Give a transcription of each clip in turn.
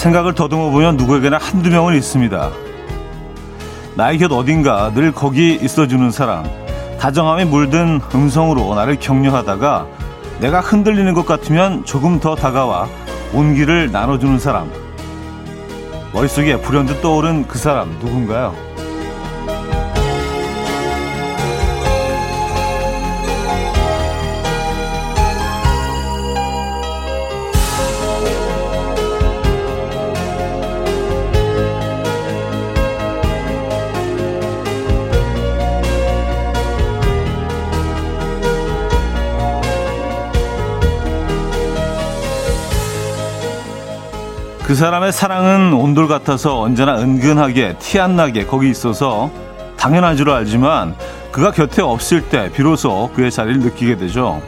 생각을 더듬어 보면 누구에게나 한두 명은 있습니다. 나의 곁 어딘가 늘 거기 있어주는 사람. 다정함에 물든 음성으로 나를 격려하다가 내가 흔들리는 것 같으면 조금 더 다가와 온기를 나눠주는 사람. 머릿속에 불현듯 떠오른 그 사람 누군가요? 그 사람의 사랑은 온돌 같아서 언제나 은근하게 티 안 나게 거기 있어서 당연한 줄 알지만 그가 곁에 없을 때 비로소 그의 자리를 느끼게 되죠.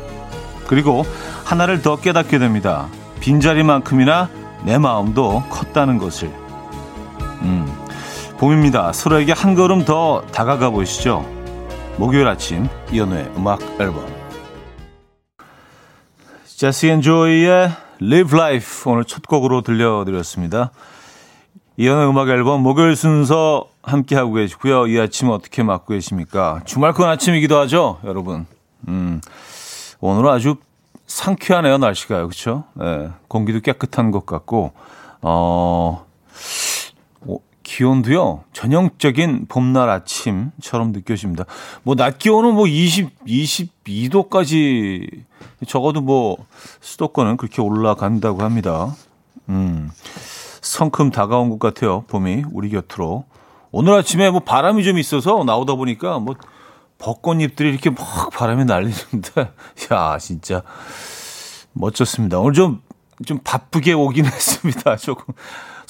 그리고 하나를 더 깨닫게 됩니다. 빈자리만큼이나 내 마음도 컸다는 것을. 음, 봄입니다. 서로에게 한 걸음 더 다가가 보시죠. 목요일 아침 이연우의 음악 앨범. 제시 앤 조이의 Live Life 오늘 첫 곡으로 들려드렸습니다. 이연의 음악 앨범 목요일 순서 함께 하고 계시고요. 이 아침 어떻게 맞고 계십니까? 주말권 아침이기도 하죠, 여러분. 음, 오늘은 아주 상쾌하네요, 날씨가. 그렇죠? 네, 공기도 깨끗한 것 같고 어, 기온도요, 전형적인 봄날 아침처럼 느껴집니다. 뭐, 낮 기온은 뭐 20, 22도까지 적어도 뭐, 수도권은 그렇게 올라간다고 합니다. 음, 성큼 다가온 것 같아요, 봄이 우리 곁으로. 오늘 아침에 뭐 바람이 좀 있어서 나오다 보니까 뭐, 벚꽃잎들이 이렇게 막 바람이 날리는데, 야, 진짜 멋졌습니다. 오늘 좀, 좀 바쁘게 오긴 했습니다, 조금.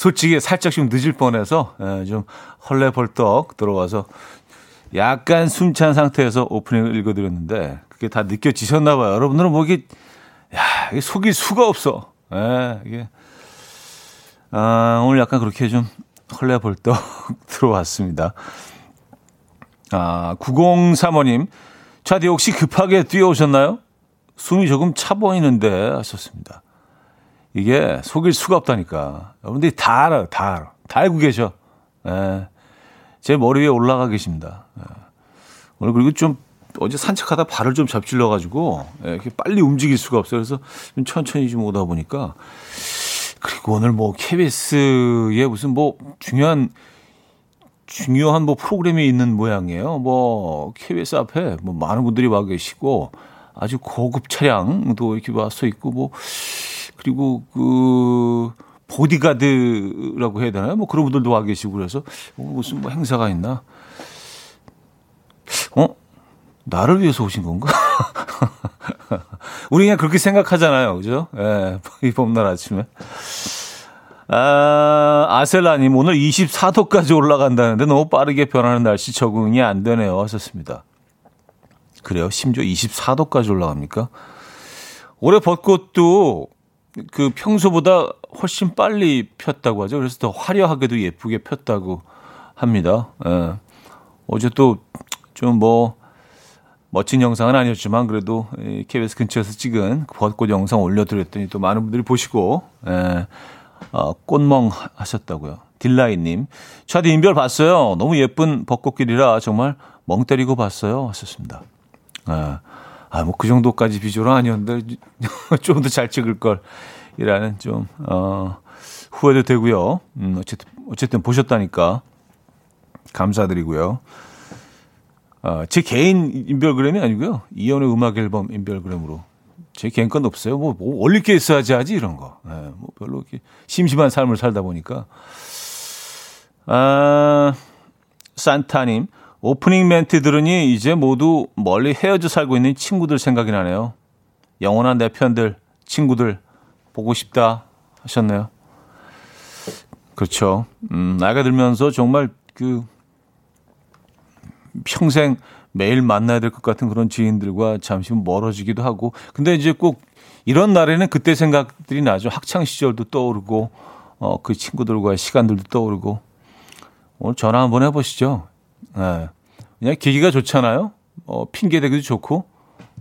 솔직히 살짝 좀 늦을 뻔해서 예, 좀 헐레벌떡 들어와서 약간 숨찬 상태에서 오프닝을 읽어드렸는데 그게 다 느껴지셨나 봐요. 여러분들은 뭐 이게 야 이게 속일 수가 없어. 예, 이게 아, 오늘 약간 그렇게 좀 헐레벌떡 들어왔습니다. 아, 9035님, 차디 혹시 급하게 뛰어오셨나요? 숨이 조금 차 보이는데 하셨습니다. 이게 속일 수가 없다니까. 여러분들이 다 알아요. 다 알아. 다 알고 계셔. 예. 제 머리 위에 올라가 계십니다. 예. 오늘 그리고 좀 어제 산책하다 발을 좀 접질러가지고 예, 이렇게 빨리 움직일 수가 없어요. 그래서 좀 천천히 좀 오다 보니까 그리고 오늘 뭐 KBS에 무슨 뭐 중요한 중요한 뭐 프로그램이 있는 모양이에요. 뭐 KBS 앞에 뭐 많은 분들이 와 계시고 아주 고급 차량도 이렇게 와서 있고 뭐 그리고 그 보디가드라고 해야 되나요? 뭐 그런 분들도 와 계시고 그래서 어, 무슨 뭐 행사가 있나? 어? 나를 위해서 오신 건가? 우리 그냥 그렇게 생각하잖아요. 그죠? 예, 이 봄날 아침에. 아, 아셀라님, 오늘 24도까지 올라간다는데 너무 빠르게 변하는 날씨 적응이 안 되네요. 하셨습니다. 그래요? 심지어 24도까지 올라갑니까? 올해 벚꽃도 그 평소보다 훨씬 빨리 폈다고 하죠. 그래서 더 화려하게도 예쁘게 폈다고 합니다. 예. 어제 또 좀 뭐 멋진 영상은 아니었지만 그래도 KBS 근처에서 찍은 벚꽃 영상 올려드렸더니 또 많은 분들이 보시고 예. 어, 꽃멍 하셨다고요. 딜라이님, 차디 인별 봤어요. 너무 예쁜 벚꽃길이라 정말 멍 때리고 봤어요. 하셨습니다. 예. 아, 뭐 그 정도까지 비주얼은 아니었는데 좀 더 잘 찍을 걸 이라는 좀 어, 후회도 되고요. 음, 어쨌든 어쨌든 보셨다니까 감사드리고요. 어, 제 개인 인별그램이 아니고요. 이연의 음악 앨범 인별그램으로 제 개인 건 없어요. 뭐, 뭐 올릴 게 있어야지 하지 이런 거. 네, 뭐 별로 이렇게 심심한 삶을 살다 보니까 아, 산타님 오프닝 멘트 들으니 이제 모두 멀리 헤어져 살고 있는 친구들 생각이 나네요. 영원한 내 편들, 친구들 보고 싶다 하셨네요. 그렇죠. 음, 나이가 들면서 정말 그 평생 매일 만나야 될 것 같은 그런 지인들과 잠시 멀어지기도 하고. 근데 이제 꼭 이런 날에는 그때 생각들이 나죠. 학창 시절도 떠오르고, 어, 그 친구들과의 시간들도 떠오르고. 오늘 전화 한번 해보시죠. 네. 그냥 계기가 좋잖아요. 어, 핑계 대기도 좋고,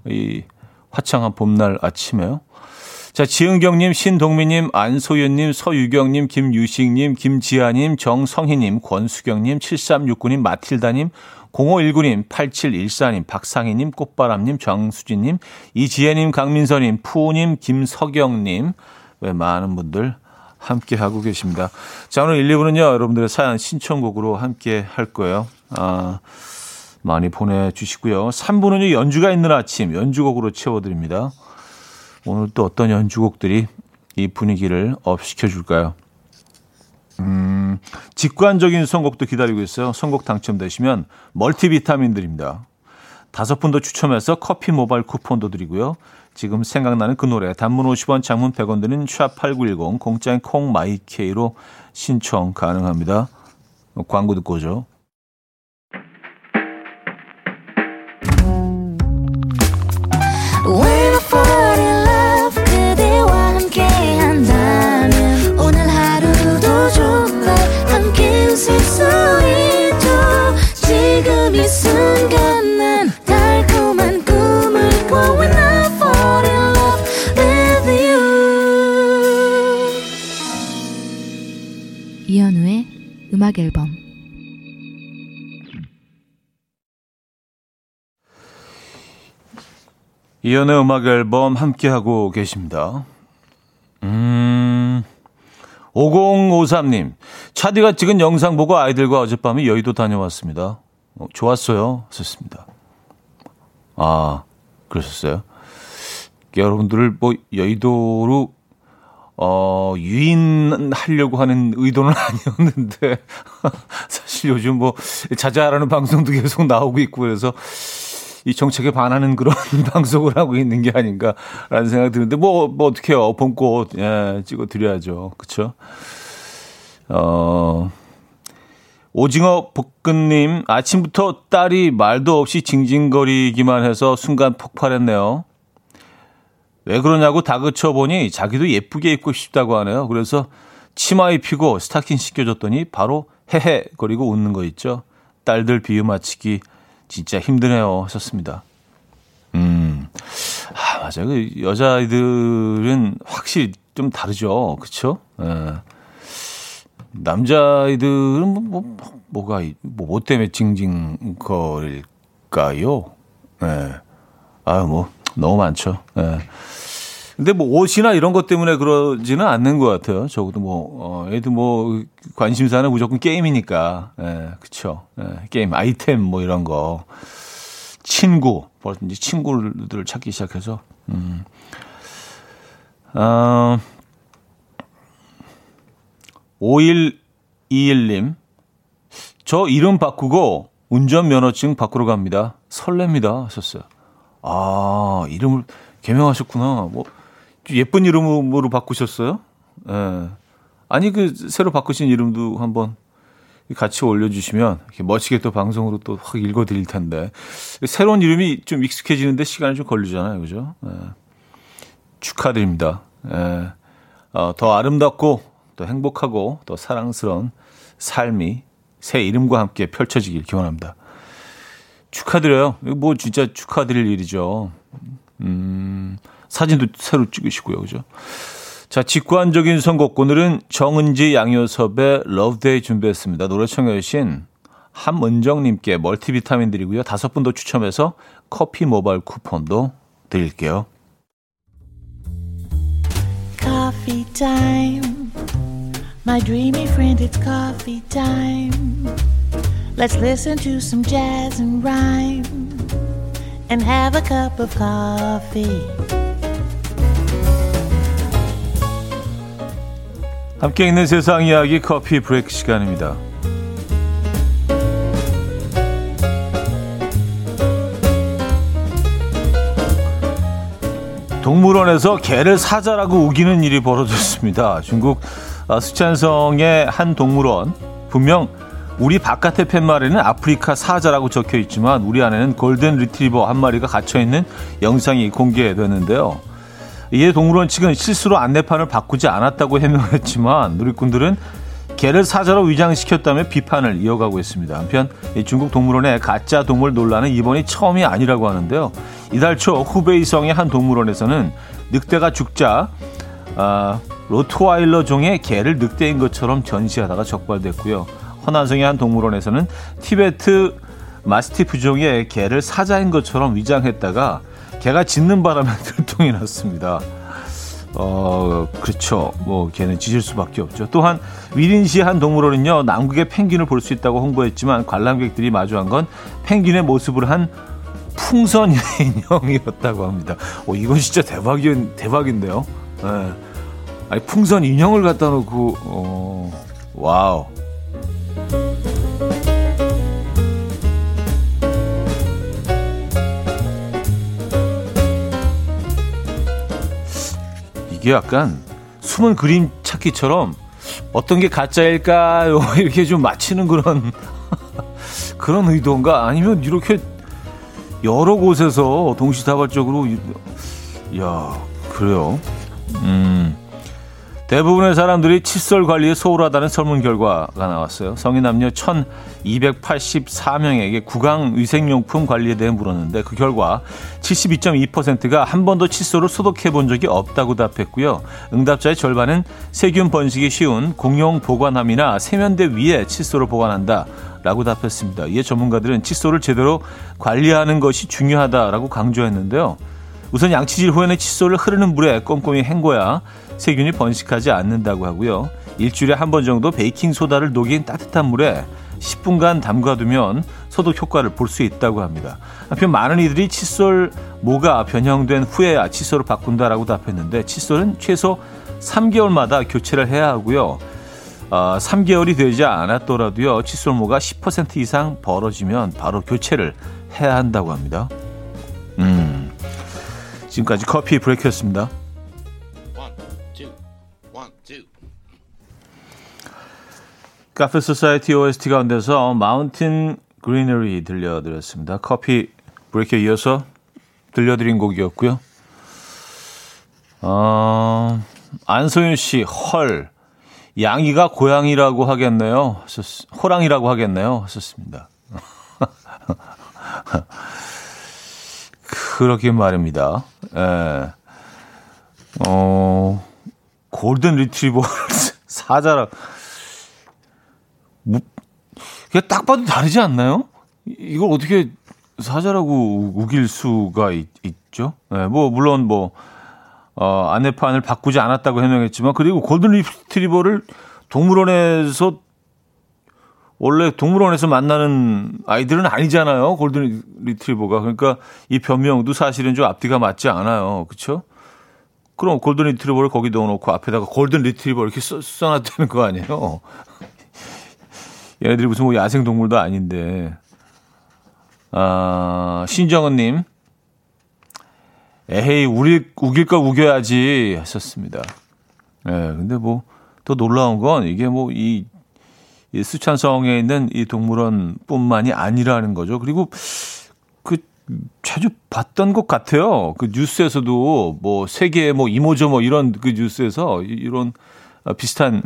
이 화창한 봄날 아침에요. 자, 지은경님, 신동민님, 안소연님, 서유경님, 김유식님, 김지아님, 정성희님, 권수경님, 7369님, 마틸다님, 0519님, 8714님, 박상희님, 꽃바람님, 정수진님, 이지혜님, 강민서님, 푸님, 김석영님, 왜 많은 분들 함께 하고 계십니다. 자, 오늘 1, 2부는요, 여러분들의 사연 신청곡으로 함께 할 거예요. 아, 많이 보내주시고요. 3부는요, 연주가 있는 아침, 연주곡으로 채워드립니다. 오늘 또 어떤 연주곡들이 이 분위기를 up 시켜줄까요? 음, 직관적인 선곡도 기다리고 있어요. 선곡 당첨되시면 멀티비타민들입니다. 다섯 분 더 추첨해서 커피 모바일 쿠폰도 드리고요. 지금 생각나는 그 노래 단문 50원 장문 100원 드는 샵8910 공짜인 콩마이케이로 신청 가능합니다. 광고 듣고 오죠. 음악 앨범 이연의 음악 앨범 함께하고 계십니다. 음, 5053님, 차디가 찍은 영상 보고 아이들과 어젯밤에 여의도 다녀왔습니다. 어, 좋았어요. 썼습니다. 아, 그러셨어요? 여러분들을 뭐 여의도로 어, 유인하려고 하는 의도는 아니었는데, 사실 요즘 뭐, 자자라는 방송도 계속 나오고 있고, 그래서 이 정책에 반하는 그런 방송을 하고 있는 게 아닌가라는 생각이 드는데, 뭐, 뭐, 어떡해요. 봄꽃, 예, 찍어 드려야죠. 그쵸? 어, 오징어 볶음님, 아침부터 딸이 말도 없이 징징거리기만 해서 순간 폭발했네요. 왜 그러냐고 다그쳐 보니 자기도 예쁘게 입고 싶다고 하네요. 그래서 치마 입히고 스타킹 씻겨줬더니 바로 헤헤 거리고 웃는 거 있죠. 딸들 비유 맞추기 진짜 힘드네요. 하셨습니다. 음, 아, 맞아요. 그 여자아이들은 확실히 좀 다르죠. 그쵸? 예. 남자아이들은 뭐, 뭐, 뭐가, 뭐, 뭐 때문에 징징거릴까요? 예. 아유, 뭐, 너무 많죠. 예. 근데 뭐 옷이나 이런 것 때문에 그러지는 않는 것 같아요. 적어도 뭐, 어, 애도 뭐, 관심사는 무조건 게임이니까. 예, 그쵸. 예, 게임, 아이템 뭐 이런 거. 친구, 벌써 이제 친구들을 찾기 시작해서. 음. 어, 5121님. 저 이름 바꾸고 운전면허증 바꾸러 갑니다. 설렙니다. 하셨어요. 아, 이름을 개명하셨구나. 뭐, 예쁜 이름으로 바꾸셨어요? 예. 아니, 그, 새로 바꾸신 이름도 한번 같이 올려주시면, 이렇게 멋지게 또 방송으로 또 확 읽어드릴 텐데. 새로운 이름이 좀 익숙해지는데 시간이 좀 걸리잖아요. 그죠? 예. 축하드립니다. 예. 어, 더 아름답고, 더 행복하고, 더 사랑스러운 삶이 새 이름과 함께 펼쳐지길 기원합니다. 축하드려요. 뭐 진짜 축하드릴 일이죠. 음, 사진도 새로 찍으시고요. 그죠? 자, 직관적인 선곡. 오늘은 정은지 양요섭의 Love Day 준비했습니다. 노래 청해주신 함은정님께 멀티비타민 드리고요. 다섯 분 더 추첨해서 커피 모바일 쿠폰도 드릴게요. Coffee time. My dreamy friend, it's coffee time. Let's listen to some jazz and rhyme and have a cup of coffee. 함께 있는 세상 이야기 커피 브레이크 시간입니다. 동물원에서 개를 사자라고 우기는 일이 벌어졌습니다. 중국 수촨성의 한 동물원 분명 우리 바깥의 팻말에는 아프리카 사자라고 적혀 있지만 우리 안에는 골든 리트리버 한 마리가 갇혀 있는 영상이 공개됐는데요. 이에 동물원 측은 실수로 안내판을 바꾸지 않았다고 해명했지만 누리꾼들은 개를 사자로 위장시켰다며 비판을 이어가고 있습니다. 한편 중국 동물원의 가짜 동물 논란은 이번이 처음이 아니라고 하는데요. 이달 초 후베이성의 한 동물원에서는 늑대가 죽자 아, 로트와일러 종의 개를 늑대인 것처럼 전시하다가 적발됐고요. 허난성의 한 동물원에서는 티베트 마스티프 종의 개를 사자인 것처럼 위장했다가 개가 짖는 바람에 들통이 났습니다. 어, 그렇죠. 뭐, 걔는 짖을 수밖에 없죠. 또한, 위린시 한 동물원은요, 남극의 펭귄을 볼 수 있다고 홍보했지만, 관람객들이 마주한 건 펭귄의 모습을 한 풍선 인형이었다고 합니다. 오, 이건 진짜 대박인, 대박인데요. 예. 아니, 풍선 인형을 갖다 놓고, 어, 와우. 이게 약간 숨은 그림 찾기처럼 어떤 게 가짜일까요? 이렇게 좀 맞히는 그런 그런 의도인가? 아니면 이렇게 여러 곳에서 동시다발적으로 야 그래요. 음. 대부분의 사람들이 칫솔 관리에 소홀하다는 설문 결과가 나왔어요. 성인 남녀 1,284명에게 구강 위생용품 관리에 대해 물었는데 그 결과 72.2%가 한 번도 칫솔을 소독해 본 적이 없다고 답했고요. 응답자의 절반은 세균 번식이 쉬운 공용 보관함이나 세면대 위에 칫솔을 보관한다. 라고 답했습니다. 이에 전문가들은 칫솔을 제대로 관리하는 것이 중요하다라고 강조했는데요. 우선 양치질 후에는 칫솔을 흐르는 물에 꼼꼼히 헹궈야 세균이 번식하지 않는다고 하고요. 일주일에 한 번 정도 베이킹 소다를 녹인 따뜻한 물에 10분간 담가두면 소독 효과를 볼 수 있다고 합니다. 한편 많은 이들이 칫솔 모가 변형된 후에야 칫솔을 바꾼다라고 답했는데 칫솔은 최소 3개월마다 교체를 해야 하고요. 어, 3개월이 되지 않았더라도요. 칫솔 모가 10% 이상 벌어지면 바로 교체를 해야 한다고 합니다. 음. 지금까지 커피 브레이크였습니다. 카페 소사이티 OST 가운데서 마운틴 그리너리 들려드렸습니다. 커피 브레이크에 이어서 들려드린 곡이었고요. 어, 안소윤 씨, 헐. 양이가 고양이라고 하겠네요. 호랑이라고 하겠네요. 하셨습니다. 그렇게 말입니다. 예. 어, 골든 리트리버 사자라. 뭐, 그게 딱 봐도 다르지 않나요? 이걸 어떻게 사자라고 우길 수가 있, 죠 네, 뭐, 물론 뭐, 어, 안내판을 바꾸지 않았다고 해명했지만, 그리고 골든 리트리버를 동물원에서, 원래 동물원에서 만나는 아이들은 아니잖아요. 골든 리트리버가. 그러니까 이 변명도 사실은 좀 앞뒤가 맞지 않아요. 그쵸? 그럼 골든 리트리버를 거기 넣어놓고 앞에다가 골든 리트리버 이렇게 써, 써놨다는 거 아니에요? 얘네들이 무슨 뭐 야생 동물도 아닌데. 아, 신정은님. 에헤이, 우리, 우길 걸 우겨야지. 하셨습니다. 예, 네, 근데 뭐, 또 놀라운 건 이게 뭐, 이, 이 수찬성에 있는 이 동물원 뿐만이 아니라는 거죠. 그리고 그, 자주 봤던 것 같아요. 그 뉴스에서도 뭐, 세계 뭐, 이모저 뭐, 이런 그 뉴스에서 이런 비슷한,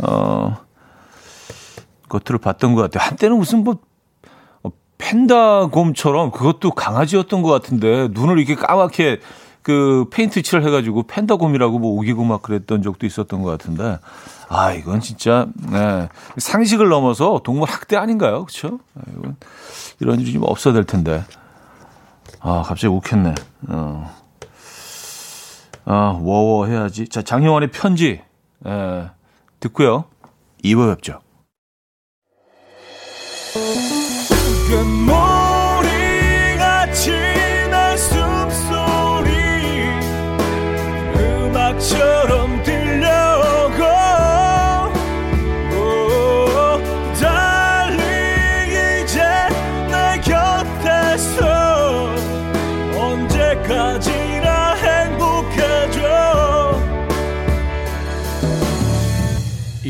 어, 것들을 봤던 것 같아요. 한때는 무슨 뭐 어, 팬다곰처럼 그것도 강아지였던 것 같은데 눈을 이렇게 까맣게 그 페인트 칠을 해가지고 팬다곰이라고 뭐 우기고 막 그랬던 적도 있었던 것 같은데 아 이건 진짜 네. 상식을 넘어서 동물 학대 아닌가요? 그렇죠? 이건 이런 일이 좀 없어야 될 텐데 아 갑자기 욱했네. 어. 아 워워 해야지. 자 장영환의 편지 예, 듣고요. 2부 뵙죠. 금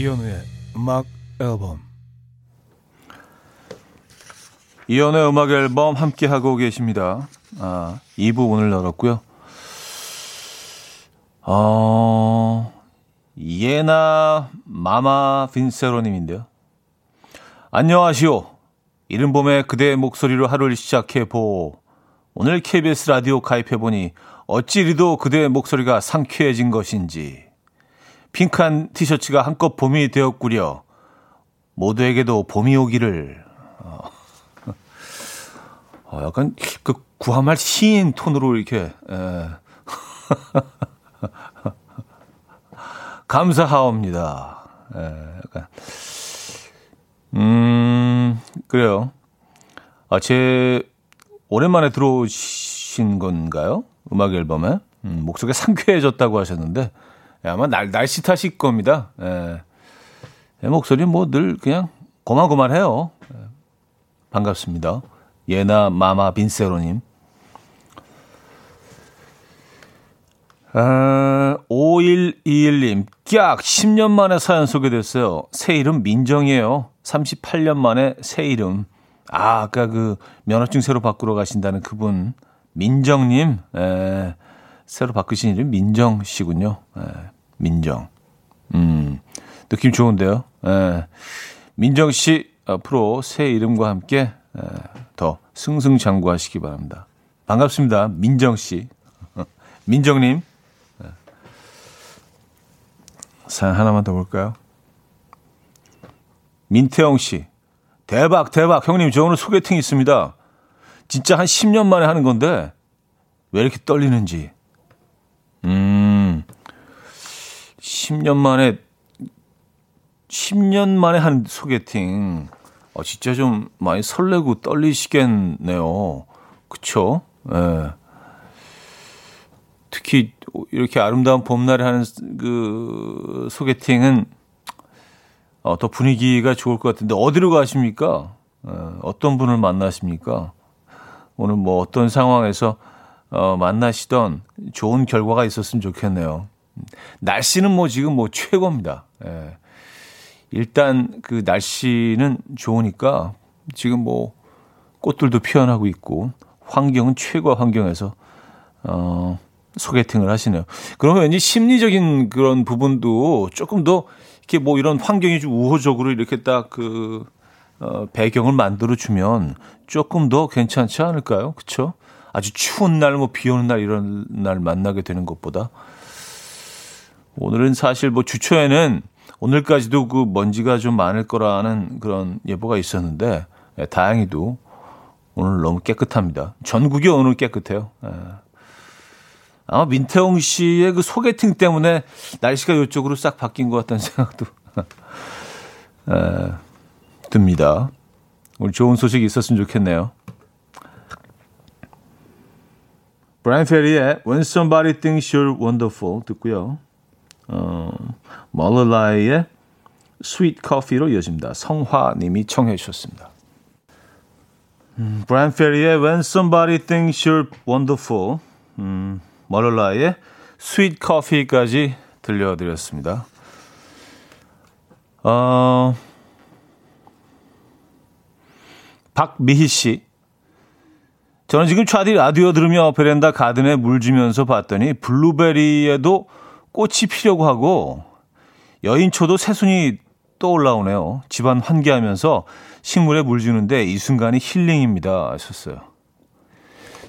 이현우의 음악 앨범 이연의 음악 앨범 함께 하고 계십니다. 아, 2부 오늘 열었고요. 어, 예나 마마 빈세로님인데요. 안녕하시오. 이른 봄에 그대의 목소리로 하루를 시작해보. 오늘 KBS 라디오 가입해보니 어찌 이리도 그대의 목소리가 상쾌해진 것인지 핑크한 티셔츠가 한껏 봄이 되었구려 모두에게도 봄이 오기를 어, 어 약간 그 구함할 시인 톤으로 이렇게 에. 감사하옵니다. 에, 약간 음 그래요. 아, 제 오랜만에 들어오신 건가요? 음악 앨범에 음, 목소리가 상쾌해졌다고 하셨는데 아마 날, 날씨 탓일 겁니다. 예. 목소리 뭐늘 그냥 고만고만해요. 예. 반갑습니다. 예나 마마 빈세로님. 아, 5121님, 깍! 10년 만에 사연 소개됐어요. 새 이름 민정이에요. 38년 만에 새 이름. 아, 아까 그 면허증 새로 바꾸러 가신다는 그분, 민정님, 에, 새로 바꾸신 이름 민정 씨군요. 에, 민정. 음, 느낌 좋은데요. 에, 민정 씨 앞으로 새 이름과 함께 에, 더 승승장구하시기 바랍니다. 반갑습니다. 민정 씨. 민정님. 사연 하나만 더 볼까요? 민태영 씨. 대박, 대박. 형님, 저 오늘 소개팅 있습니다. 진짜 한 10년 만에 하는 건데, 왜 이렇게 떨리는지. 음, 10년 만에, 10년 만에 한 소개팅. 어, 진짜 좀 많이 설레고 떨리시겠네요. 그쵸? 예. 네. 특히 이렇게 아름다운 봄날에 하는 그 소개팅은 어, 더 분위기가 좋을 것 같은데 어디로 가십니까? 어, 어떤 분을 만나십니까? 오늘 뭐 어떤 상황에서 어, 만나시던 좋은 결과가 있었으면 좋겠네요. 날씨는 뭐 지금 뭐 최고입니다. 예. 일단 그 날씨는 좋으니까 지금 뭐 꽃들도 피어나고 있고 환경은 최고 환경에서 어 소개팅을 하시네요. 그러면 왠지 심리적인 그런 부분도 조금 더 이렇게 뭐 이런 환경이 좀 우호적으로 이렇게 딱그 어, 배경을 만들어 주면 조금 더 괜찮지 않을까요? 그렇죠? 아주 추운 날, 뭐 비 오는 날 이런 날 만나게 되는 것보다 오늘은 사실 뭐 주초에는 오늘까지도 그 먼지가 좀 많을 거라는 그런 예보가 있었는데 예, 다행히도 오늘 너무 깨끗합니다. 전국이 오늘 깨끗해요. 예. 아마 민태웅 씨의 그 소개팅 때문에 날씨가 이쪽으로 싹 바뀐 것 같다는 생각도 에, 듭니다. 우리 좋은 소식이 있었으면 좋겠네요. 브라이언 페리의 When Somebody Thinks You're Wonderful 듣고요. 어, 멀러라이의 Sweet Coffee로 이어집니다. 성화님이 청해 주셨습니다. 음, 브라이언 페리의 When Somebody Thinks You're Wonderful 음, 머럴라의 Sweet Coffee까지 들려드렸습니다. 어, 박미희 씨. 저는 지금 차디 라디오 들으며 베란다 가든에 물 주면서 봤더니 블루베리에도 꽃이 피려고 하고 여인초도 새순이 또 올라오네요. 집안 환기하면서 식물에 물 주는데 이 순간이 힐링입니다. 하셨어요.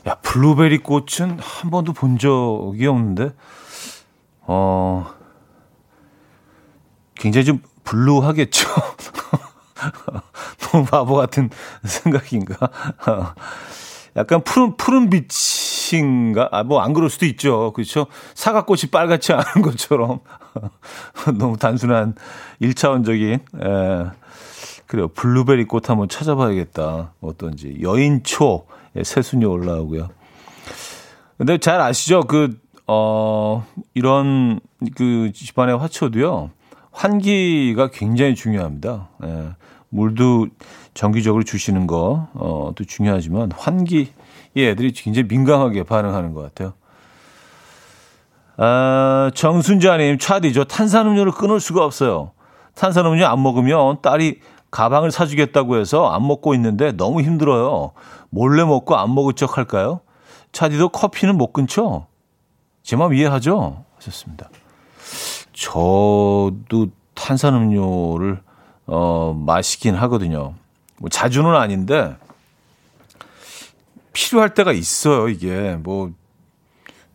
야, 블루베리 꽃은 한 번도 본 적이 없는데, 어, 굉장히 좀 블루하겠죠. 너무 바보 같은 생각인가? 약간 푸른, 푸른 빛인가? 아, 뭐, 안 그럴 수도 있죠. 그렇죠? 사과꽃이 빨갛지 않은 것처럼. 너무 단순한 1차원적인, 에, 그래요. 블루베리 꽃 한번 찾아봐야겠다. 어떤지. 여인초. 예, 새순이 올라오고요. 근데 잘 아시죠? 그, 어, 이런 그 집안의 화초도요. 환기가 굉장히 중요합니다. 예, 물도 정기적으로 주시는 거, 어, 또 중요하지만 환기에 애들이 굉장히 민감하게 반응하는 것 같아요. 아, 정순자님, 차디죠. 탄산음료를 끊을 수가 없어요. 탄산음료 안 먹으면 딸이 가방을 사주겠다고 해서 안 먹고 있는데 너무 힘들어요. 몰래 먹고 안 먹을 척 할까요? 차디도 커피는 못 끊죠? 제 마음 이해하죠? 하셨습니다. 저도 탄산음료를, 어, 마시긴 하거든요. 뭐 자주는 아닌데, 필요할 때가 있어요, 이게. 뭐,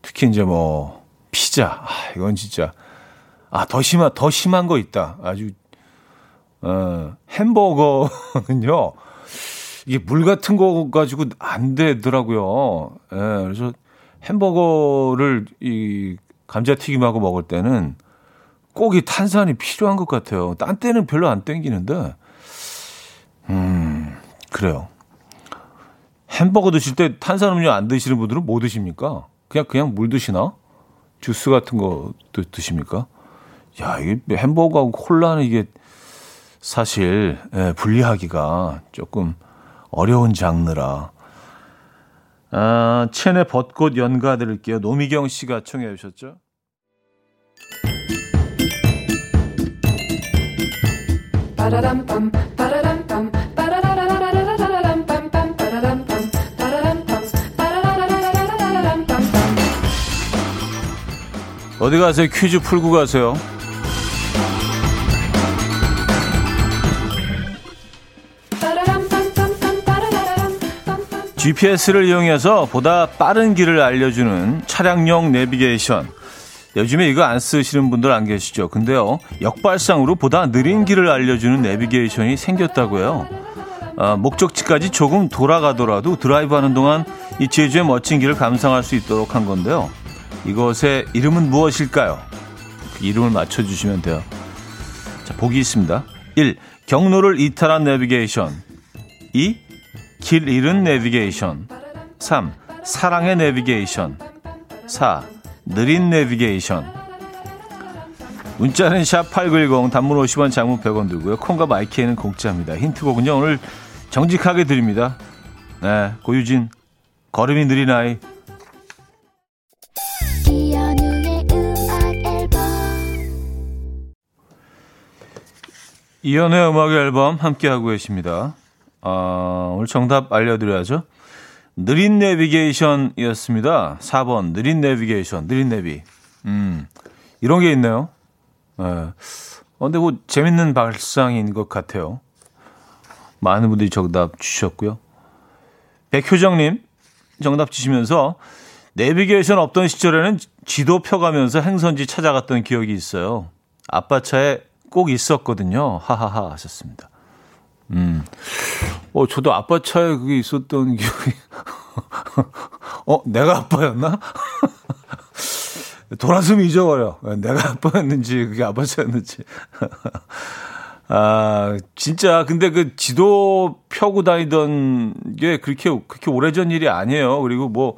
특히 이제 뭐, 피자. 아, 이건 진짜. 아, 더 심한, 더 심한 거 있다. 아주, 어, 햄버거는요, 이게 물 같은 거 가지고 안 되더라고요. 예, 그래서 햄버거를 이 감자튀김하고 먹을 때는 꼭 이 탄산이 필요한 것 같아요. 딴 때는 별로 안 땡기는데, 음, 그래요. 햄버거 드실 때 탄산음료 안 드시는 분들은 뭐 드십니까? 그냥 그냥 물 드시나? 주스 같은 거 드십니까? 야, 이게 햄버거하고 콜라는 이게 사실 예, 분리하기가 조금 어려운 장르라. 아, 첸의 벚꽃 연가 들을게요. 노미경 씨가 청해 주셨죠? 어디 가세요? 퀴즈 풀고 가세요. GPS를 이용해서 보다 빠른 길을 알려주는 차량용 내비게이션. 요즘에 이거 안 쓰시는 분들 안 계시죠? 근데요, 역발상으로 보다 느린 길을 알려주는 내비게이션이 생겼다고요. 아, 목적지까지 조금 돌아가더라도 드라이브 하는 동안 이 제주의 멋진 길을 감상할 수 있도록 한 건데요. 이것의 이름은 무엇일까요? 그 이름을 맞춰주시면 돼요. 자, 보기 있습니다. 1. 경로를 이탈한 내비게이션. 2. 길 잃은 내비게이션 3. 사랑의 내비게이션 4. 느린 내비게이션 문자는 샵8910 단문 50원 장문 100원 들고요. 콩과 마이키에는 공짜입니다. 힌트곡은요. 오늘 정직하게 드립니다. 네, 고유진 걸음이 느린 아이 이연의 음악 앨범 함께하고 계십니다. 어, 오늘 정답 알려드려야죠. 느린 내비게이션이었습니다. 4번 느린 내비게이션, 느린 내비. 음, 이런 게 있네요. 예. 어, 근데 뭐 재밌는 발상인 것 같아요. 많은 분들이 정답 주셨고요. 백효정님 정답 주시면서 내비게이션 없던 시절에는 지도 펴가면서 행선지 찾아갔던 기억이 있어요. 아빠 차에 꼭 있었거든요. 하하하 하셨습니다. 음. 어, 저도 아빠 차에 그게 있었던 기억이. 어, 내가 아빠였나? 돌아서면 잊어버려. 내가 아빠였는지, 그게 아빠 차였는지. 아, 진짜, 근데 그 지도 펴고 다니던 게 그렇게, 그렇게 오래전 일이 아니에요. 그리고 뭐,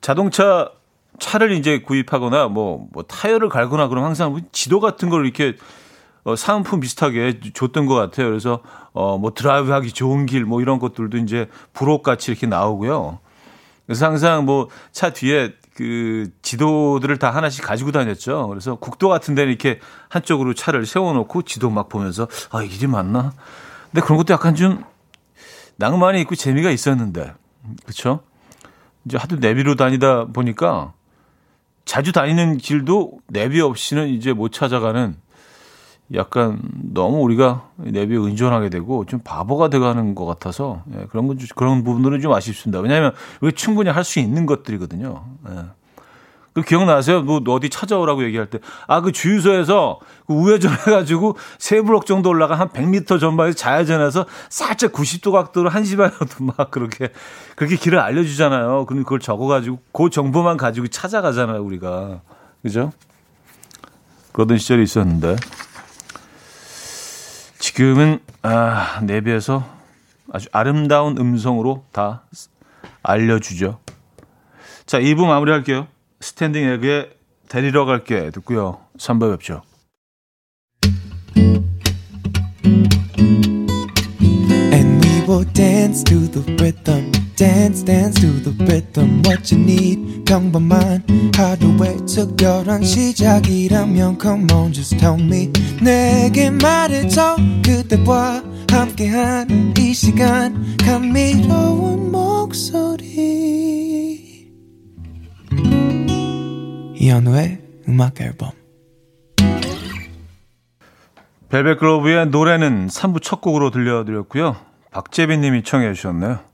자동차, 차를 이제 구입하거나 뭐, 뭐, 타이어를 갈거나 그러면 항상 지도 같은 걸 이렇게 어, 사은품 비슷하게 줬던 것 같아요. 그래서 어, 뭐 드라이브하기 좋은 길 뭐 이런 것들도 이제 부록같이 이렇게 나오고요. 그래서 항상 뭐 차 뒤에 그 지도들을 다 하나씩 가지고 다녔죠. 그래서 국도 같은 데는 이렇게 한쪽으로 차를 세워놓고 지도 막 보면서 아, 이 길이 맞나? 근데 그런 것도 약간 좀 낭만이 있고 재미가 있었는데. 그렇죠? 이제 하도 내비로 다니다 보니까 자주 다니는 길도 내비 없이는 이제 못 찾아가는 약간 너무 우리가 내비에 의존하게 되고 좀 바보가 돼가는 것 같아서 예, 그런 건 그런 부분들은 좀 아쉽습니다. 왜냐하면 우리 충분히 할 수 있는 것들이거든요. 예. 그 기억나세요? 뭐 어디 찾아오라고 얘기할 때 아 그 주유소에서 그 우회전해가지고 세 블록 정도 올라가 한 100m 전방에서 좌회전해서 살짝 90도 각도로 한시 방향도 막 그렇게 그렇게 길을 알려주잖아요. 그럼 그걸 적어가지고 그 정보만 가지고 찾아가잖아요 우리가 그죠? 그러던 시절이 있었는데. 지금은 아, 내비에서 아주 아름다운 음성으로 다 알려주죠. 자, 2부 마무리할게요. 스탠딩 에그에 데리러 갈게 듣고요. 3부 뵙죠. Dance dance to the rhythm what you need. 평범한 하루의 특별한 시작이라면 come on just tell me. 내게 말해줘. 그대와 함께한 이 시간. 감미로운 목소리. 이현우의 음악 앨범. 벨벳 그로브의 노래는 3부 첫 곡으로 들려드렸고요. 박재빈 님이 청해 주셨네요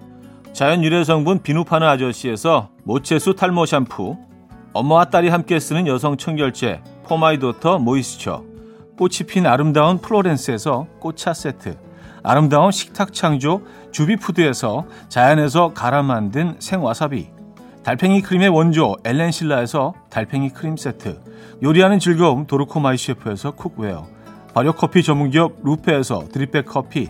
자연 유래 성분 비누 파는 아저씨에서 모체수 탈모 샴푸, 엄마와 딸이 함께 쓰는 여성 청결제 For My Daughter moisture, 꽃이 핀 아름다운 플로렌스에서 꽃차 세트, 아름다운 식탁 창조 주비푸드에서 자연에서 갈아 만든 생와사비, 달팽이 크림의 원조 엘렌실라에서 달팽이 크림 세트, 요리하는 즐거움 도루코 마이셰프에서 cookware, 발효 커피 전문기업 루페에서 drip bag 커피,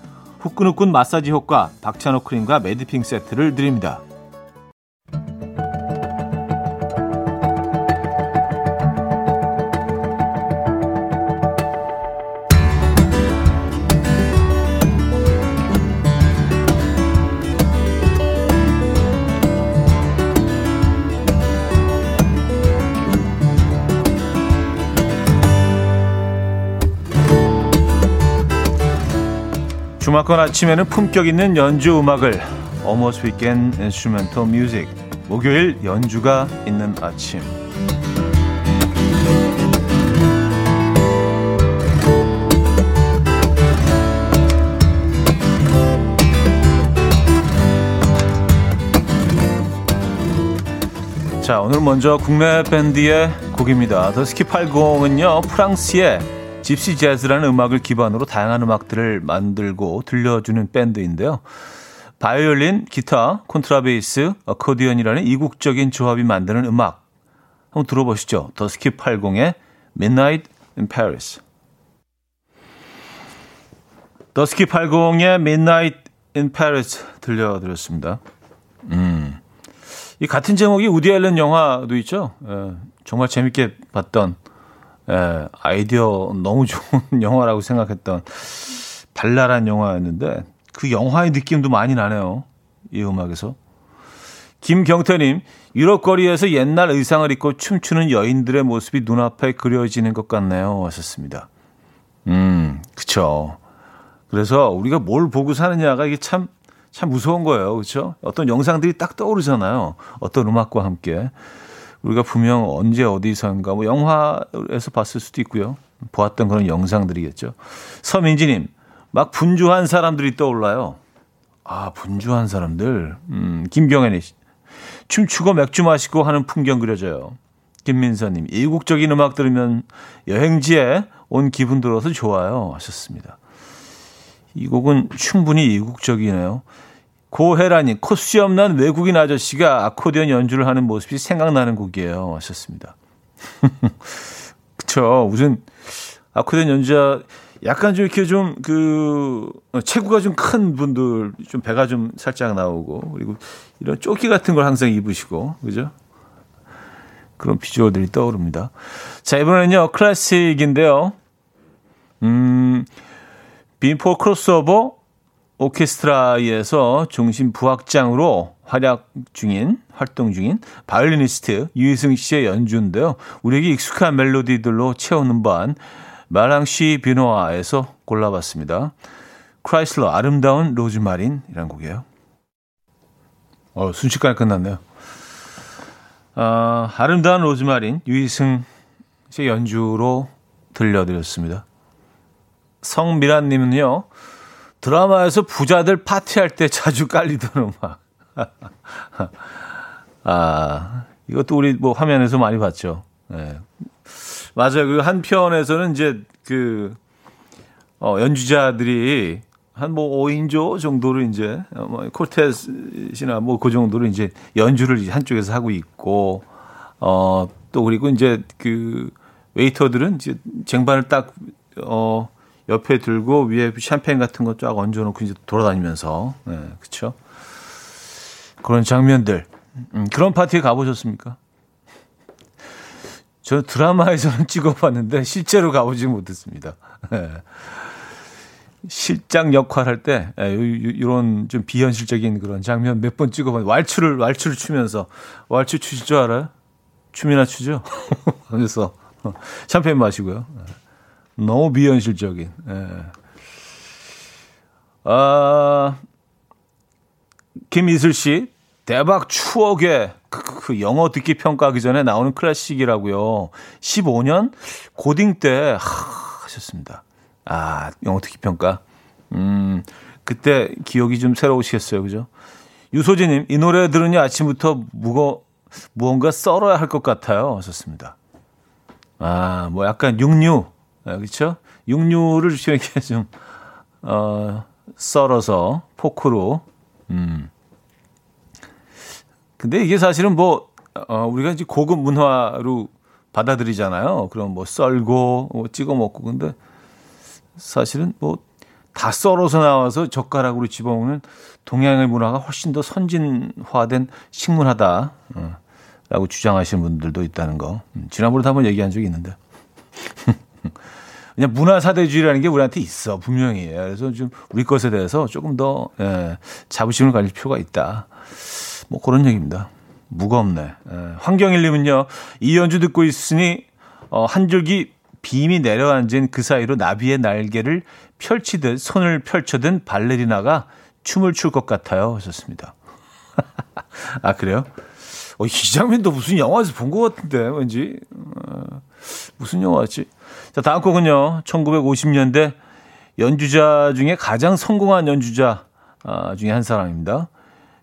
후끈후끈 마사지 효과 박찬호 크림과 매디핑 세트를 드립니다. 주말권 아침에는 품격 있는 연주 음악을 Almost Weekend Instrumental Music 목요일 연주가 있는 아침 자 오늘 먼저 국내 밴드의 곡입니다. 더스키 80은요 프랑스의 집시 재즈라는 음악을 기반으로 다양한 음악들을 만들고 들려주는 밴드인데요. 바이올린, 기타, 콘트라베이스, 어코디언이라는 이국적인 조합이 만드는 음악. 한번 들어보시죠. 더스키 80의 Midnight in Paris. 더스키 80의 Midnight in Paris 들려드렸습니다. 음. 이 같은 제목이 우디 앨런 영화도 있죠. 예, 정말 재밌게 봤던 예, 아이디어 너무 좋은 영화라고 생각했던 발랄한 영화였는데 그 영화의 느낌도 많이 나네요. 이 음악에서. 김경태님, 유럽 거리에서 옛날 의상을 입고 춤추는 여인들의 모습이 눈앞에 그려지는 것 같네요. 하셨습니다. 음, 그쵸. 그래서 우리가 뭘 보고 사느냐가 이게 참, 참 무서운 거예요. 그렇죠? 어떤 영상들이 딱 떠오르잖아요. 어떤 음악과 함께. 우리가 분명 언제 어디선가 뭐 영화에서 봤을 수도 있고요. 보았던 그런 영상들이겠죠. 서민지님, 막 분주한 사람들이 떠올라요. 아, 분주한 사람들. 음, 김경현이 춤추고 맥주 마시고 하는 풍경 그려져요. 김민서님, 이국적인 음악 들으면 여행지에 온 기분 들어서 좋아요. 하셨습니다. 이 곡은 충분히 이국적이네요. 고혜라님, 코스 없는 외국인 아저씨가 아코디언 연주를 하는 모습이 생각나는 곡이에요. 하셨습니다. 그쵸. 무슨 아코디언 연주자, 약간 좀 이렇게 좀 그, 체구가 좀 큰 분들, 좀 배가 좀 살짝 나오고, 그리고 이런 조끼 같은 걸 항상 입으시고, 그죠? 그런 비주얼들이 떠오릅니다. 자, 이번에는요, 클래식인데요. 음, 빈포 크로스오버 오케스트라에서 중심 부학장으로 활약 중인 활동 중인 바이올리니스트 유희승 씨의 연주인데요. 우리에게 익숙한 멜로디들로 채우는 반 마랑시 비노아에서 골라봤습니다. 크라이슬러 아름다운 로즈마린이란 곡이에요. 어, 순식간에 끝났네요. 아, 아름다운 로즈마린 유희승 씨의 연주로 들려드렸습니다. 성미란님은요. 드라마에서 부자들 파티할 때 자주 깔리던 음악. 아, 이것도 우리 뭐 화면에서 많이 봤죠. 네. 맞아요. 그 한편에서는 이제 그, 어, 연주자들이 한 뭐 5인조 정도로 이제, 어, 뭐 코테스나 뭐 그 정도로 이제 연주를 한쪽에서 하고 있고, 어, 또 그리고 이제 그 웨이터들은 이제 쟁반을 딱, 어, 옆에 들고 위에 샴페인 같은 거 쫙 얹어놓고 이제 돌아다니면서, 네, 그쵸. 그런 장면들. 음, 그런 파티에 가보셨습니까? 저 드라마에서는 찍어봤는데 실제로 가보지 못했습니다. 네. 실장 역할 할 때, 예, 이런 좀 비현실적인 그런 장면 몇 번 찍어봤는데, 왈츠를, 왈츠를 추면서, 왈츠 추실 줄 알아요? 춤이나 추죠? 하면서, 샴페인 마시고요. 예. 너무 비현실적인, 예. 아, 김이슬 씨, 대박 추억의 그, 그, 그 영어 듣기 평가하기 전에 나오는 클래식이라고요. 15년 고딩 때 하, 하셨습니다. 아, 영어 듣기 평가. 음, 그때 기억이 좀 새로우시겠어요. 그죠? 유소진님, 이 노래 들으니 아침부터 무거, 무언가 썰어야 할 것 같아요. 하셨습니다. 아, 뭐 약간 육류. 아, 그렇죠? 육류를 이렇게 좀, 어, 썰어서 포크로. 음. 근데 이게 사실은 뭐, 어, 우리가 이제 고급 문화로 받아들이잖아요. 그럼 뭐 썰고, 뭐 찍어 먹고. 근데 사실은 뭐 다 썰어서 나와서 젓가락으로 집어먹는 동양의 문화가 훨씬 더 선진화된 식문화다. 어, 라고 주장하시는 분들도 있다는 거. 음, 지난번에도 한번 얘기한 적이 있는데. 그냥 문화 사대주의라는 게 우리한테 있어 분명히. 그래서 좀 우리 것에 대해서 조금 더 예, 자부심을 가질 필요가 있다. 뭐 그런 얘기입니다. 무겁네. 예, 황경일님은요. 이 연주 듣고 있으니 어, 한 줄기 빔이 내려앉은 그 사이로 나비의 날개를 펼치듯 손을 펼쳐든 발레리나가 춤을 출 것 같아요. 하셨습니다. 아, 그래요? 어, 이 장면도 무슨 영화에서 본 것 같은데, 왠지. 어, 무슨 영화였지? 자, 다음 곡은요. 1950년대 연주자 중에 가장 성공한 연주자 아, 중에 한 사람입니다.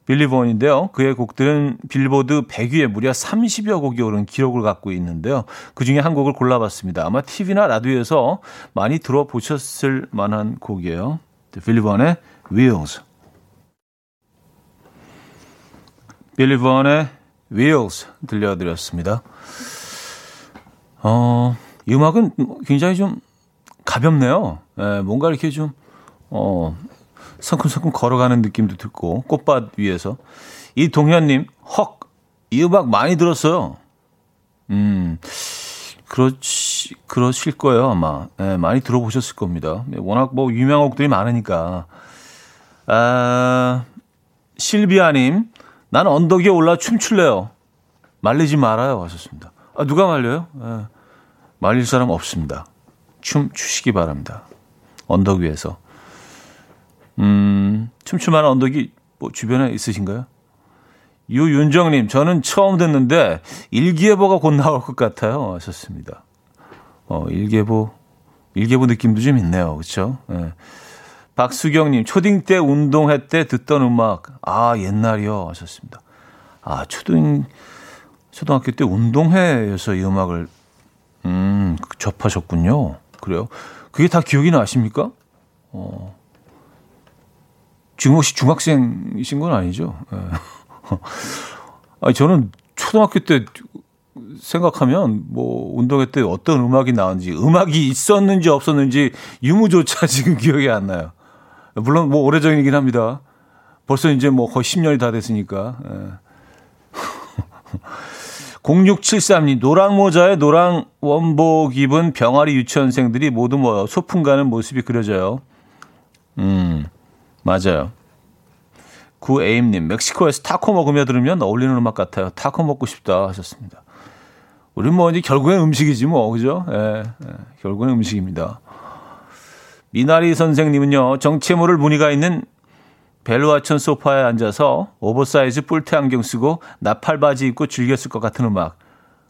빌리 본인데요. 그의 곡들은 빌보드 100위에 무려 30여 곡이 오른 기록을 갖고 있는데요. 그 중에 한 곡을 골라봤습니다. 아마 TV나 라디오에서 많이 들어보셨을 만한 곡이에요. 빌리 본의 Wheels. 빌리 본의 Wheels 들려드렸습니다. 어, 이 음악은 굉장히 좀 가볍네요. 예, 뭔가 이렇게 좀, 어, 성큼성큼 걸어가는 느낌도 듣고 꽃밭 위에서 이 동현님 헉 이 음악 많이 들었어요. 음 그렇지 그러실 거예요 아마 네, 많이 들어보셨을 겁니다. 워낙 뭐 유명한 곡들이 많으니까 아 실비아님 난 언덕 에 올라 춤출래요. 말리지 말아요 하셨습니다. 아 누가 말려요? 네, 말릴 사람 없습니다. 춤 추시기 바랍니다. 언덕 위에서. 음, 춤추만 언덕이 뭐 주변에 있으신가요? 유윤정님, 저는 처음 듣는데 일기예보가 곧 나올 것 같아요. 하셨습니다. 어, 일기예보, 일기예보 느낌도 좀 있네요. 그렇죠? 네. 박수경님, 초딩 때 운동회 때 듣던 음악, 아 옛날이요. 하셨습니다. 아 초등 초등학교 때 운동회에서 이 음악을 음 접하셨군요. 그래요? 그게 다 기억이 나십니까? 어. 지금 혹시 중학생이신 건 아니죠? 네. 아니, 저는 초등학교 때 생각하면 뭐 운동회 때 어떤 음악이 나왔는지 음악이 있었는지 없었는지 유무조차 지금 기억이 안 나요. 물론 뭐 오래전이긴 합니다. 벌써 이제 뭐 거의 10년이 다 됐으니까. 예. 0673님, 노랑 모자에 노랑 원복 입은 병아리 유치원생들이 모두 모여 소풍 가는 모습이 그려져요. 음. 맞아요. 구에임님, 멕시코에서 타코 먹으며 들으면 어울리는 음악 같아요. 타코 먹고 싶다 하셨습니다. 우리 뭐 이제 결국엔 음식이지 뭐, 그죠? 예, 예, 결국엔 음식입니다. 미나리 선생님은요, 정체모를 무늬가 있는 벨루아천 소파에 앉아서 오버사이즈 뿔테 안경 쓰고 나팔 바지 입고 즐겼을 것 같은 음악.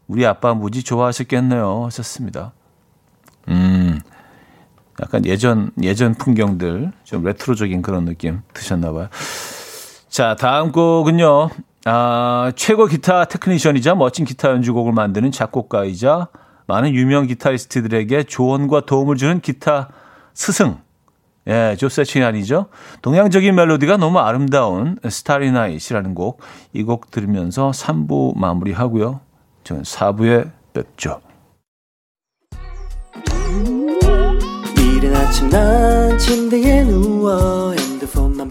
우리 아빠 무지 좋아하셨겠네요. 하셨습니다. 음, 약간 예전 예전 풍경들 좀 레트로적인 그런 느낌 드셨나 봐요. 자, 다음 곡은요. 아, 최고 기타 technician이자 멋진 기타 연주곡을 만드는 작곡가이자 많은 유명 기타리스트들에게 조언과 도움을 주는 기타 스승. 예, 조 새트리아니죠. 동양적인 멜로디가 너무 아름다운 Starry Night이라는 곡. 이 곡 들으면서 3부 마무리하고요. 저는 4부에 뵙죠. 이른 아침 난 침대에 누워 핸드폰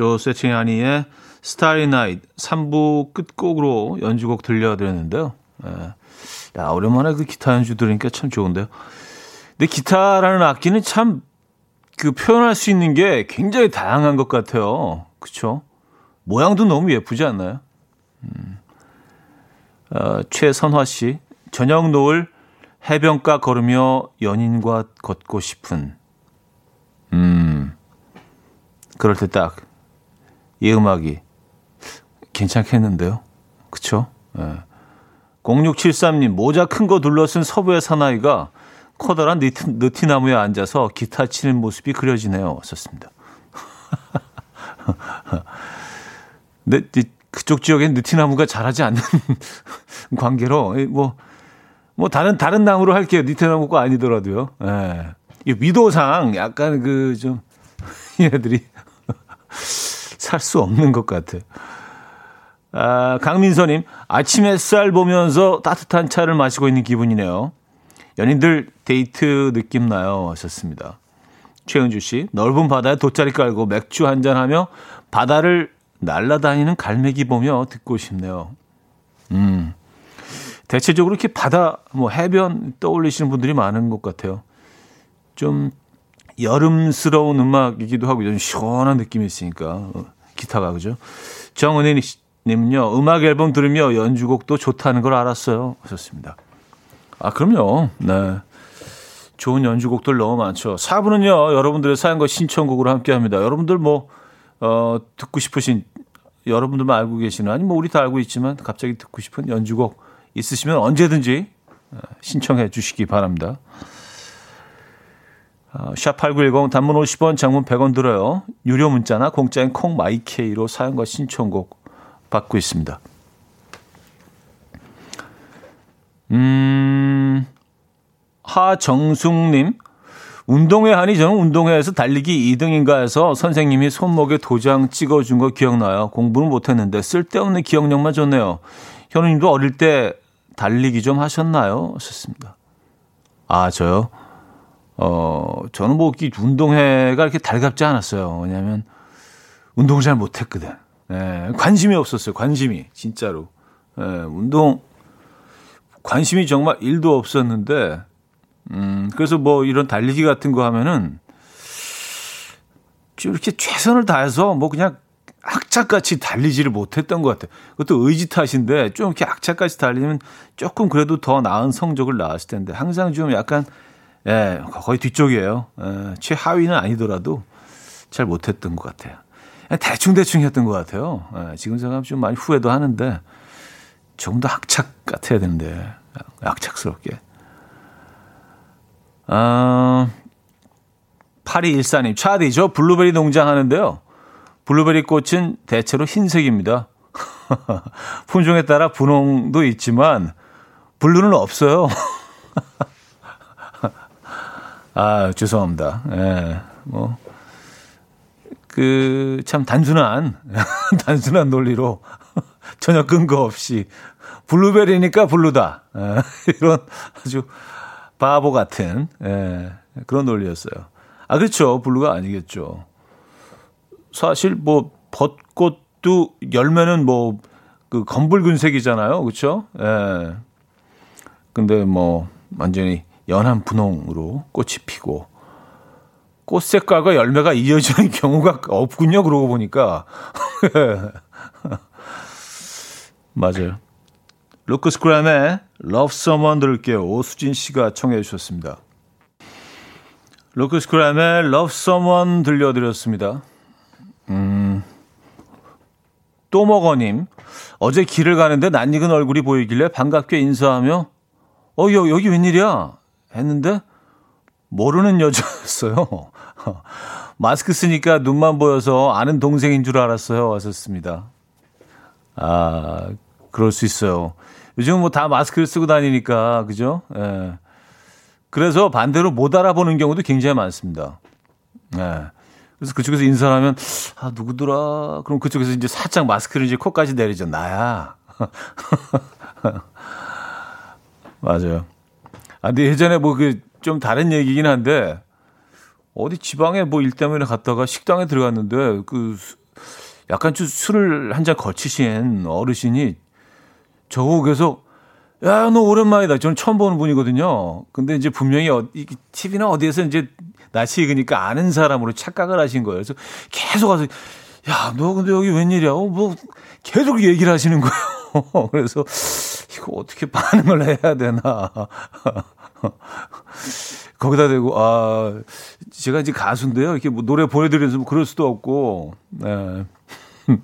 조 세팅하니의 스타리 나이트 3부 끝곡으로 연주곡 들려드렸는데요. 예. 야, 오랜만에 그 기타 연주 들으니까 참 좋은데요. 근데 기타라는 악기는 참 그 표현할 수 있는 게 굉장히 다양한 것 같아요. 그쵸? 모양도 너무 예쁘지 않나요? 음. 어, 최선화 씨, 저녁 노을 해변가 걸으며 연인과 걷고 싶은 음 그럴 때 딱 이 음악이 괜찮겠는데요 그쵸 예. 0673님 모자 큰 거 둘러쓴 서부의 사나이가 커다란 느티, 느티나무에 앉아서 기타 치는 모습이 그려지네요 썼습니다 근데 그쪽 지역엔 느티나무가 자라지 않는 관계로 뭐뭐 다른 다른 나무로 할게요. 니테나무가 아니더라도요. 예. 이 위도상 약간 그 좀 얘네들이 살 수 없는 것 같아. 아, 강민서님 아침 햇살 보면서 따뜻한 차를 마시고 있는 기분이네요. 연인들 데이트 느낌 나요. 하셨습니다. 최은주 씨 넓은 바다에 돗자리 깔고 맥주 한잔 하며 바다를 날아다니는 갈매기 보며 듣고 싶네요. 음. 대체적으로 이렇게 바다, 뭐 해변 떠올리시는 분들이 많은 것 같아요. 좀 여름스러운 음악이기도 하고 좀 시원한 느낌이 있으니까 어, 기타가 그죠? 정은혜 님은요 음악 앨범 들으며 연주곡도 좋다는 걸 알았어요. 하셨습니다. 아 그럼요. 네. 좋은 연주곡들 너무 많죠. 4부는요 여러분들의 사연과 신청곡으로 함께 합니다. 여러분들 뭐 어, 듣고 싶으신 여러분들만 알고 계시는 아니 뭐 우리 다 알고 있지만 갑자기 듣고 싶은 연주곡 있으시면 언제든지 어, 신청해 주시기 바랍니다. 어, 샵8910 단문 50원, 장문 100원 들어요. 유료 문자나 공짜인 콩 마이케이로 사연과 신청곡 받고 있습니다. 음, 하정숙님, 운동회 하니 저는 운동회에서 달리기 2등인가 해서 선생님이 손목에 도장 찍어준 거 기억나요. 공부는 못했는데 쓸데없는 기억력만 좋네요. 현우님도 어릴 때 달리기 좀 하셨나요? 하셨습니다. 아, 저요? 어, 저는 뭐, 이 운동회가 이렇게 달갑지 않았어요. 왜냐면, 운동을 잘 못했거든. 예, 관심이 없었어요. 관심이. 진짜로. 예, 운동, 관심이 정말 일도 없었는데, 음, 그래서 뭐, 이런 달리기 같은 거 하면은, 좀 이렇게 최선을 다해서 뭐, 그냥 악착같이 달리지를 못했던 것 같아요. 그것도 의지 탓인데 좀 이렇게 악착같이 달리면 조금 그래도 더 나은 성적을 나왔을 텐데 항상 좀 약간 예, 거의 뒤쪽이에요. 예, 최하위는 아니더라도 잘 못했던 것 같아요. 대충 대충 했던 것 같아요. 예, 지금 생각하면 좀 많이 후회도 하는데 조금 더 악착 같아야 되는데 악착스럽게. 아, 8214님, 차디, 저 블루베리 농장 하는데요. 블루베리 꽃은 대체로 흰색입니다. 품종에 따라 분홍도 있지만 블루는 없어요. 아, 죄송합니다. 예. 뭐, 그, 참 단순한, 단순한 논리로 전혀 근거 없이 블루베리니까 블루다. 예, 이런 아주 바보 같은, 예, 그런 논리였어요. 아, 그렇죠. 블루가 아니겠죠. 사실 뭐 벚꽃도 열매는 뭐 그 검붉은색이잖아요. 그렇죠? 예. 근데 뭐 완전히 연한 분홍으로 꽃이 피고 꽃 색깔과 열매가 이어지는 경우가 없군요. 그러고 보니까. 맞아요. 루크스 그램의 Love Someone 들을게요. 오수진 씨가 청해 주셨습니다. 루크스 그램의 Love Someone 들려드렸습니다. 음, 또먹어님, 어제 길을 가는데 낯익은 얼굴이 보이길래 반갑게 인사하며, 어, 여, 여기 웬일이야? 했는데, 모르는 여자였어요. 마스크 쓰니까 눈만 보여서 아는 동생인 줄 알았어요. 왔었습니다. 아, 그럴 수 있어요. 요즘 뭐 다 마스크를 쓰고 다니니까, 그죠? 예. 그래서 반대로 못 알아보는 경우도 굉장히 많습니다. 예. 그래서 그쪽에서 인사를 하면, 아, 누구더라? 그럼 그쪽에서 이제 살짝 마스크를 이제 코까지 내리죠. 나야. 맞아요. 아, 근데 예전에 뭐 그 좀 다른 얘기긴 한데, 어디 지방에 뭐 일 때문에 갔다가 식당에 들어갔는데, 그, 약간 좀 술을 한 잔 거치신 어르신이 계속, 야, 너 오랜만이다. 저는 처음 보는 분이거든요. 근데 이제 분명히 어, TV나 어디에서 이제 낯이 익으니까 아는 사람으로 착각을 하신 거예요. 그래서 계속 와서, 야, 너 근데 여기 웬일이야? 어, 뭐, 계속 얘기를 하시는 거예요. 그래서, 이거 어떻게 반응을 해야 되나. 거기다 대고, 아, 제가 이제 가수인데요. 이렇게 뭐 노래 보내드려서 뭐 그럴 수도 없고, 네.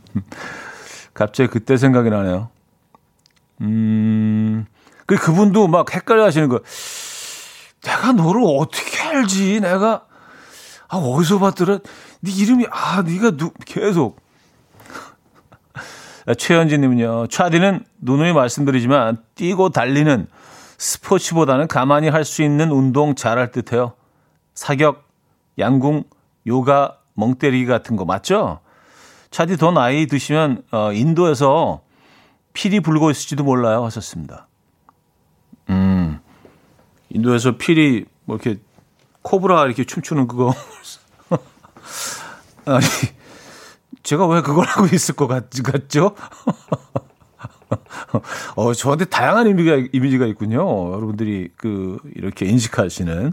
갑자기 그때 생각이 나네요. 음, 그 그분도 막 헷갈려 하시는 거. 내가 너를 어떻게 알지? 내가, 아, 어디서 봤더라? 네 이름이, 아, 네가 누, 계속. 최현진님은요, 차디는 누누이 말씀드리지만, 뛰고 달리는 스포츠보다는 가만히 할 수 있는 운동 잘할 듯 해요. 사격, 양궁, 요가, 멍때리기 같은 거 맞죠? 차디 더 나이 드시면 어, 인도에서 필이 불고 있을지도 몰라요 하셨습니다. 음, 인도에서 필이 뭐 이렇게 코브라 이렇게 춤추는 그거 아니 제가 왜 그걸 하고 있을 것 같, 같죠? 어, 저한테 다양한 이미지가, 이미지가 있군요. 여러분들이 그, 이렇게 인식하시는.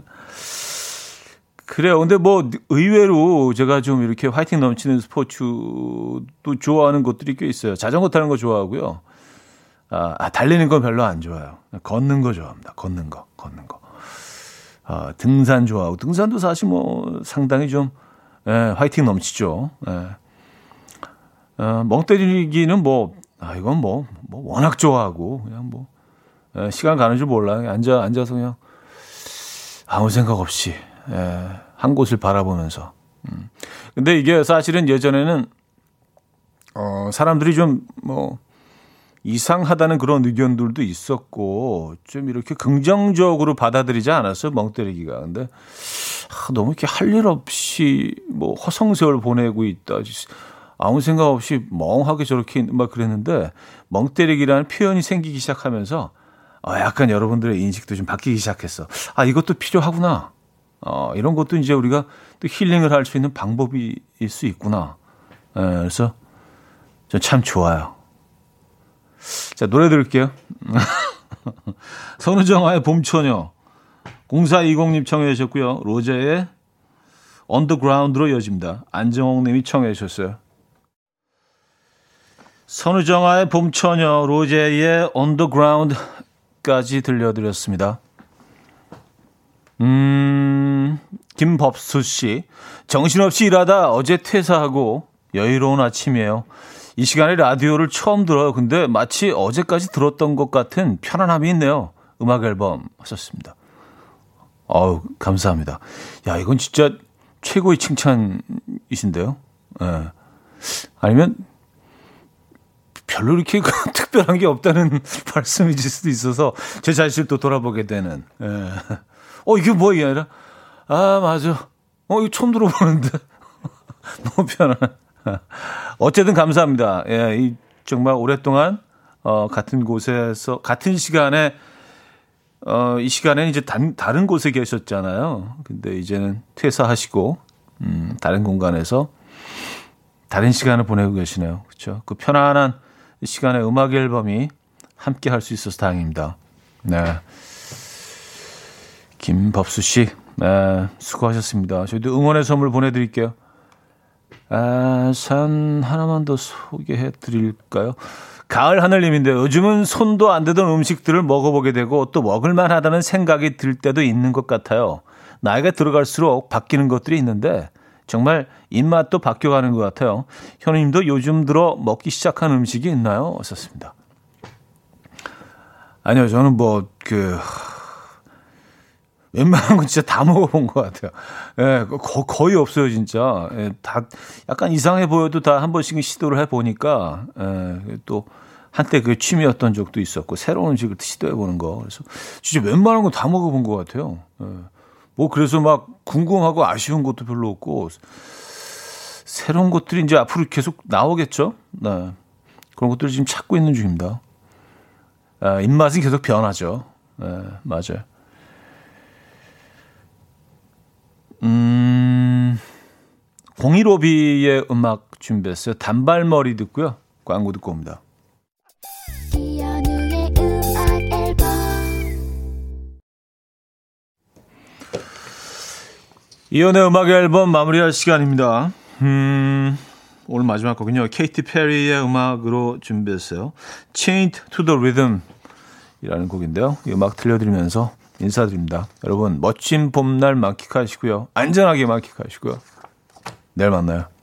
그래요. 근데 뭐, 의외로 제가 좀 이렇게 화이팅 넘치는 스포츠도 좋아하는 것들이 꽤 있어요. 자전거 타는 거 좋아하고요. 아, 아 달리는 건 별로 안 좋아요. 걷는 거 좋아합니다. 걷는 거, 걷는 거. 아, 등산 좋아하고, 등산도 사실 뭐, 상당히 좀, 예, 화이팅 넘치죠. 예. 어, 멍 때리기는 뭐, 아, 이건 뭐, 뭐, 워낙 좋아하고, 그냥 뭐, 에, 시간 가는 줄 몰라. 앉아, 앉아서 그냥 아무 생각 없이, 에, 한 곳을 바라보면서. 음. 근데 이게 사실은 예전에는, 어, 사람들이 좀, 뭐, 이상하다는 그런 의견들도 있었고, 좀 이렇게 긍정적으로 받아들이지 않았어요, 멍 때리기가. 근데, 아, 너무 이렇게 할 일 없이, 뭐, 허성세월 보내고 있다. 아무 생각 없이 멍하게 저렇게 막 그랬는데 멍 때리기라는 표현이 생기기 시작하면서 어, 약간 여러분들의 인식도 좀 바뀌기 시작했어. 아, 이것도 필요하구나. 어, 이런 것도 이제 우리가 또 힐링을 할 수 있는 방법일 수 있구나. 에, 예, 그래서 전 참 좋아요. 자, 노래 들을게요. 선우정아의 봄처녀. 0420님 청해 주셨고요. 로제의 언더그라운드로 이어집니다. 안정홍 님이 청해 주셨어요. 선우정아의 봄처녀, 로제의 언더그라운드까지 들려드렸습니다. 음, 김법수 씨. 정신없이 일하다 어제 퇴사하고 여유로운 아침이에요. 이 시간에 라디오를 처음 들어요. 근데 마치 어제까지 들었던 것 같은 편안함이 있네요. 음악 앨범 하셨습니다. 어우, 감사합니다. 야, 이건 진짜 최고의 칭찬이신데요. 예. 네. 아니면 별로 이렇게 특별한 게 없다는 말씀이실 수도 있어서 제 자신을 또 돌아보게 되는. 예. 어, 이게 뭐야, 이게 아니라. 아, 맞아. 어, 이거 처음 들어보는데. 너무 편한. 어쨌든 감사합니다. 예, 이 정말 오랫동안 어, 같은 곳에서, 같은 시간에, 어, 이 시간에는 이제 단, 다른 곳에 계셨잖아요. 근데 이제는 퇴사하시고, 음, 다른 공간에서 다른 시간을 보내고 계시네요. 그렇죠? 그 편안한 이 시간에 음악 앨범이 함께 할 수 있어서 다행입니다. 네. 김법수 씨, 네, 수고하셨습니다. 저희도 응원의 선물 보내드릴게요. 아, 산 하나만 더 소개해 드릴까요? 가을 하늘님인데 요즘은 손도 안 대던 음식들을 먹어보게 되고 또 먹을만 하다는 생각이 들 때도 있는 것 같아요. 나이가 들어갈수록 바뀌는 것들이 있는데 정말 입맛도 바뀌어가는 것 같아요. 현우님도 요즘 들어 먹기 시작한 음식이 있나요? 썼습니다. 아니요, 저는 뭐, 그, 웬만한 건 진짜 다 먹어본 것 같아요. 예, 거, 거의 없어요, 진짜. 예, 다 약간 이상해 보여도 다 한 번씩 시도를 해보니까, 예, 또 한때 그 취미였던 적도 있었고, 새로운 음식을 시도해보는 거. 그래서 진짜 웬만한 건 다 먹어본 것 같아요. 예. 뭐 그래서 막 궁금하고 아쉬운 것도 별로 없고, 새로운 것들이 이제 앞으로 계속 나오겠죠? 네. 그런 것들을 지금 찾고 있는 중입니다. 아, 입맛은 계속 변하죠. 네, 맞아요. 음, 015B의 음악 준비했어요. 단발머리 듣고요. 광고 듣고 옵니다. 이연의 음악 앨범 마무리할 시간입니다. 음, 오늘 마지막 곡은요. 케이티 페리의 음악으로 준비했어요. Chained to the Rhythm 이라는 곡인데요. 이 음악 들려드리면서 인사드립니다. 여러분 멋진 봄날 만끽하시고요. 안전하게 만끽하시고요. 내일 만나요.